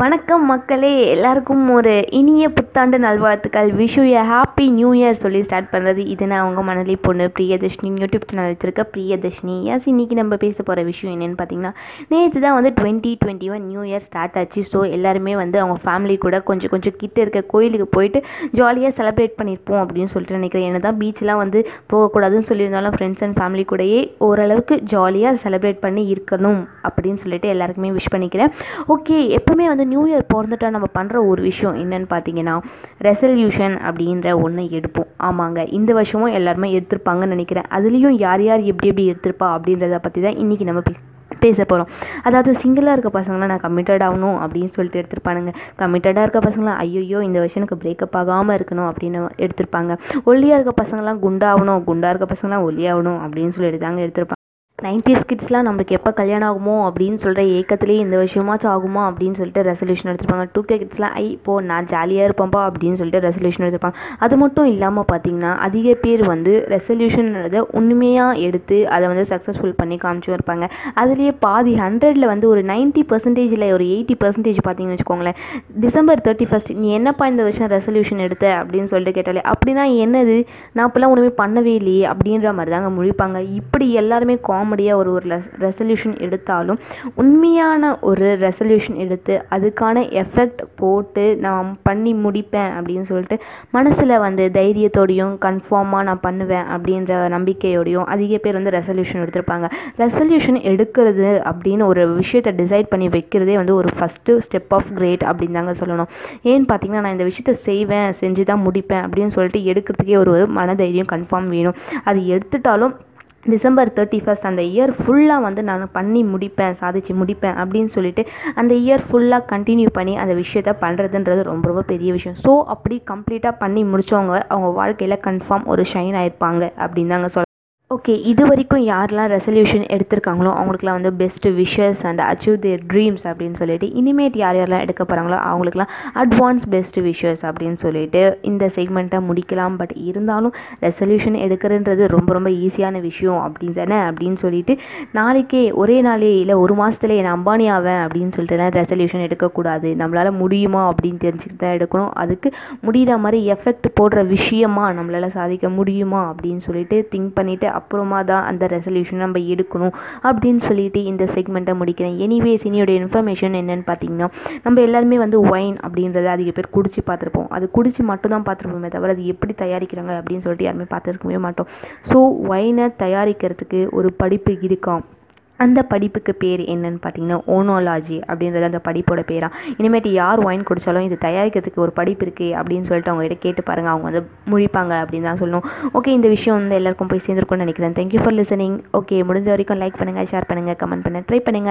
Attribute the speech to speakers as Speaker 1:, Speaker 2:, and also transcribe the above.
Speaker 1: வணக்கம் மக்களே எல்லாருக்கும் ஒரு இனிய புத்தாண்டு நல்வாழ்த்துக்கள். Vishu a happy new year சொல்லி ஸ்டார்ட் பண்ணுறது இது நான் அவங்க மணலி பொண்ணு பிரியதர்ஷினி. யூடியூப் சேனல் வச்சுருக்க பிரியதர்ஷினி. எஸ் இன்னைக்கு நம்ம பேச போகிற விஷயம் என்னென்னு பார்த்தீங்கன்னா நேற்று தான் வந்து twenty twenty one new year start ஆச்சு. ஸோ எல்லாருமே வந்து அவங்க ஃபேமிலி கூட கொஞ்சம் கொஞ்சம் கிட்ட இருக்க கோயிலுக்கு போயிட்டு ஜாலியாக செலிப்ரேட் பண்ணியிருப்போம் அப்படின்னு சொல்லிட்டு நினைக்கிறேன். என்ன தான் பீச்லாம் வந்து போகக்கூடாதுன்னு சொல்லியிருந்தாலும் ஃப்ரெண்ட்ஸ் அண்ட் ஃபேமிலி கூடயே ஓரளவுக்கு ஜாலியாக செலிப்ரேட் பண்ணி இருக்கணும் அப்படின்னு சொல்லிட்டு எல்லாருக்குமே விஷ் பண்ணிக்கிறேன். ஓகே எப்போவுமே வந்து நியூ இயர் பிறந்துட்டா நம்ம பண்ணுற ஒரு விஷயம் என்னன்னு பார்த்தீங்கன்னா ரெசல்யூஷன் அப்படின்ற ஒன்று எடுப்போம். ஆமாங்க. இந்த வருஷமும் எல்லாருமே எடுத்திருப்பாங்கன்னு நினைக்கிறேன். அதுலேயும் யார் யார் எப்படி எப்படி எடுத்திருப்பா அப்படின்றத பற்றி தான் இன்றைக்கி நம்ம பே பேச போகிறோம் அதாவது சிங்கிளாக இருக்க பசங்களாம் நான் கமிட்டட் ஆகணும் அப்படின்னு சொல்லிட்டு எடுத்திருப்பானுங்க. கமிட்டடாக இருக்க பசங்களாம் ஐயோ இந்த வருஷம் எனக்கு பிரேக்கப் ஆகாமல் இருக்கணும் அப்படின்னு எடுத்திருப்பாங்க. ஒல்லியாக இருக்க பசங்களாம் குண்டாகணும் குண்டாக இருக்க பசங்களாம் ஒல்லியாகணும் அப்படின்னு சொல்லிட்டு தாங்க எடுத்திருப்பாங்க. நைன்டிஸ் கிட்ஸ்லாம் நம்மளுக்கு எப்போ கல்யாணம் ஆகுமோ அப்படின்னு சொல்கிற ஏக்கத்துலேயே இந்த வருஷமாச்சும் ஆகுமா அப்படின்னு சொல்லிட்டு ரெசல்யூஷன் எடுத்திருப்பாங்க. டூ கே கிட்ஸ்லாம் ஐ இப்போ நான் ஜாலியாக இருப்பேன்ப்பா அப்படின்னு சொல்லிட்டு ரெசல்யூஷன் எடுத்திருப்பாங்க. அது மட்டும் இல்லாமல் பார்த்தீங்கன்னா அதிக பேர் வந்து ரெசல்யூஷன்றதை உண்மையாக எடுத்து அதை வந்து சக்ஸஸ்ஃபுல் பண்ணி காமிச்சும் இருப்பாங்க. அதுலேயே பாதி ஹண்ட்ரடில் வந்து ஒரு நைன்ட்டி பர்சன்டேஜில் ஒரு எயிட்டி பர்சன்டேஜ் பார்த்தீங்கன்னு வச்சுக்கோங்களேன். டிசம்பர் தேர்ட்டி ஃபஸ்ட் நீ என்னப்பா இந்த வருஷம் ரெசல்யூஷன் எடுத்த? அப்படின்னு சொல்லிட்டு கேட்டாலே அப்படின்னா என்னது? நான் இப்போலாம் ஒன்றுமே பண்ணவே இல்லையே அப்படின்ற மாதிரி தாங்க முழிப்பாங்க. இப்படி எல்லாருமே காமன் காமெடியாக ஒரு ஒரு ரெசல்யூஷன் எடுத்தாலும் உண்மையான ஒரு ரெசல்யூஷன் எடுத்து அதுக்கான எஃபெக்ட் போட்டு நான் பண்ணி முடிப்பேன் அப்படின்னு சொல்லிட்டு மனசில் வந்து தைரியத்தோடையும் கன்ஃபார்மாக நான் பண்ணுவேன் அப்படின்ற நம்பிக்கையோடையும் அதிக பேர் வந்து ரெசல்யூஷன் எடுத்திருப்பாங்க. ரெசல்யூஷன் எடுக்கிறது அப்படின்னு ஒரு விஷயத்தை டிசைட் பண்ணி வைக்கிறதே வந்து ஒரு ஃபஸ்ட்டு ஸ்டெப் ஆஃப் கிரேட் அப்படின்னு தாங்க சொல்லணும். ஏன்னு பார்த்தீங்கன்னா நான் இந்த விஷயத்த செய்வேன் செஞ்சு தான் முடிப்பேன் அப்படின்னு சொல்லிட்டு எடுக்கிறதுக்கே ஒரு ஒரு மனதைரியம் கன்ஃபார்ம் வேணும். அது எடுத்துட்டாலும் டிசம்பர் தேர்ட்டி ஃபஸ்ட் அந்த இயர் ஃபுல்லாக வந்து நான் பண்ணி முடிப்பேன் சாதிச்சு முடிப்பேன் அப்படின்னு சொல்லிட்டு அந்த இயர் ஃபுல்லாக கண்டினியூ பண்ணி அந்த விஷயத்த பண்ணுறதுன்றது ரொம்ப ரொம்ப பெரிய விஷயம். ஸோ அப்படி கம்ப்ளீட்டாக பண்ணி முடித்தவங்க அவங்க வாழ்க்கையில் கன்ஃபார்ம் ஒரு ஷைன் ஆயிருப்பாங்க அப்படின்னு தாங்க சொல் ஓகே இது வரைக்கும் யாரெல்லாம் ரெசல்யூஷன் எடுத்திருக்காங்களோ அவங்களுக்குலாம் வந்து best wishes and achieve their dreams அப்படின்னு சொல்லிட்டு இனிமேட் யார் யாரெல்லாம் எடுக்க போகிறாங்களோ அவங்களுக்குலாம் அட்வான்ஸ் பெஸ்ட் விஷஸ் அப்படின்னு சொல்லிட்டு இந்த செக்மெண்ட்டை முடிக்கலாம். பட் இருந்தாலும் ரெசல்யூஷன் எடுக்கிறன்றது ரொம்ப ரொம்ப ஈஸியான விஷயம் அப்படின்னு தானே? அப்படின்னு சொல்லிட்டு நாளைக்கே ஒரே நாளே இல்லை ஒரு மாதத்துலேயே நான் அம்பானி ஆவேன் அப்படின்னு சொல்லிட்டுலாம் ரெசல்யூஷன் எடுக்கக்கூடாது. நம்மளால் முடியுமா அப்படின்னு தெரிஞ்சுட்டு தான் எடுக்கணும். அதுக்கு முடிகிற மாதிரி எஃபெக்ட் போடுற விஷயமா நம்மளால் சாதிக்க முடியுமா அப்படின்னு சொல்லிட்டு திங்க் பண்ணிவிட்டு அப்புறமா தான் அந்த ரெசல்யூஷன் நம்ம எடுக்கணும் அப்படின்னு சொல்லிட்டு இந்த செக்மெண்ட்டை முடிக்கிறேன். எனிவேஸ் இனியோட இன்ஃபர்மேஷன் என்னென்னு பார்த்தீங்கன்னா நம்ம எல்லாருமே வந்து ஒயின் அப்படின்றத அதிக பேர் குடிச்சு பார்த்துருப்போம். அது குடிச்சு மட்டும் தான் பார்த்துருப்போமே தவிர அது எப்படி தயாரிக்கிறாங்க அப்படின்னு சொல்லிட்டு யாருமே பார்த்துருக்கவே மாட்டோம். ஸோ ஒயினை தயாரிக்கிறதுக்கு ஒரு படிப்பு இருக்காம் அந்த படிப்புக்கு பேர் என்னன்னு பார்த்தீங்கன்னா ஓனோலாஜி அப்படின்றது அந்த படிப்போட பேரா. இனிமேட்டு யார் ஒயின் குடித்தாலும் இது தயாரிக்கிறதுக்கு ஒரு படிப்பு இருக்குது அப்படின்னு சொல்லிட்டு அவங்ககிட்ட கேட்டு பாருங்கள் அவங்க வந்து முழிப்பாங்க அப்படின்னு தான் சொல்லணும். ஓகே இந்த விஷயம் வந்து எல்லாருக்கும் போய் சேர்ந்துருக்கும்னு நினைக்கிறேன். தேங்க்யூ ஃபார் லிசனிங் ஓகே முடிஞ்ச வரைக்கும் லைக் பண்ணுங்கள் ஷேர் பண்ணுங்கள் கமெண்ட் பண்ண ட்ரை பண்ணுங்கள்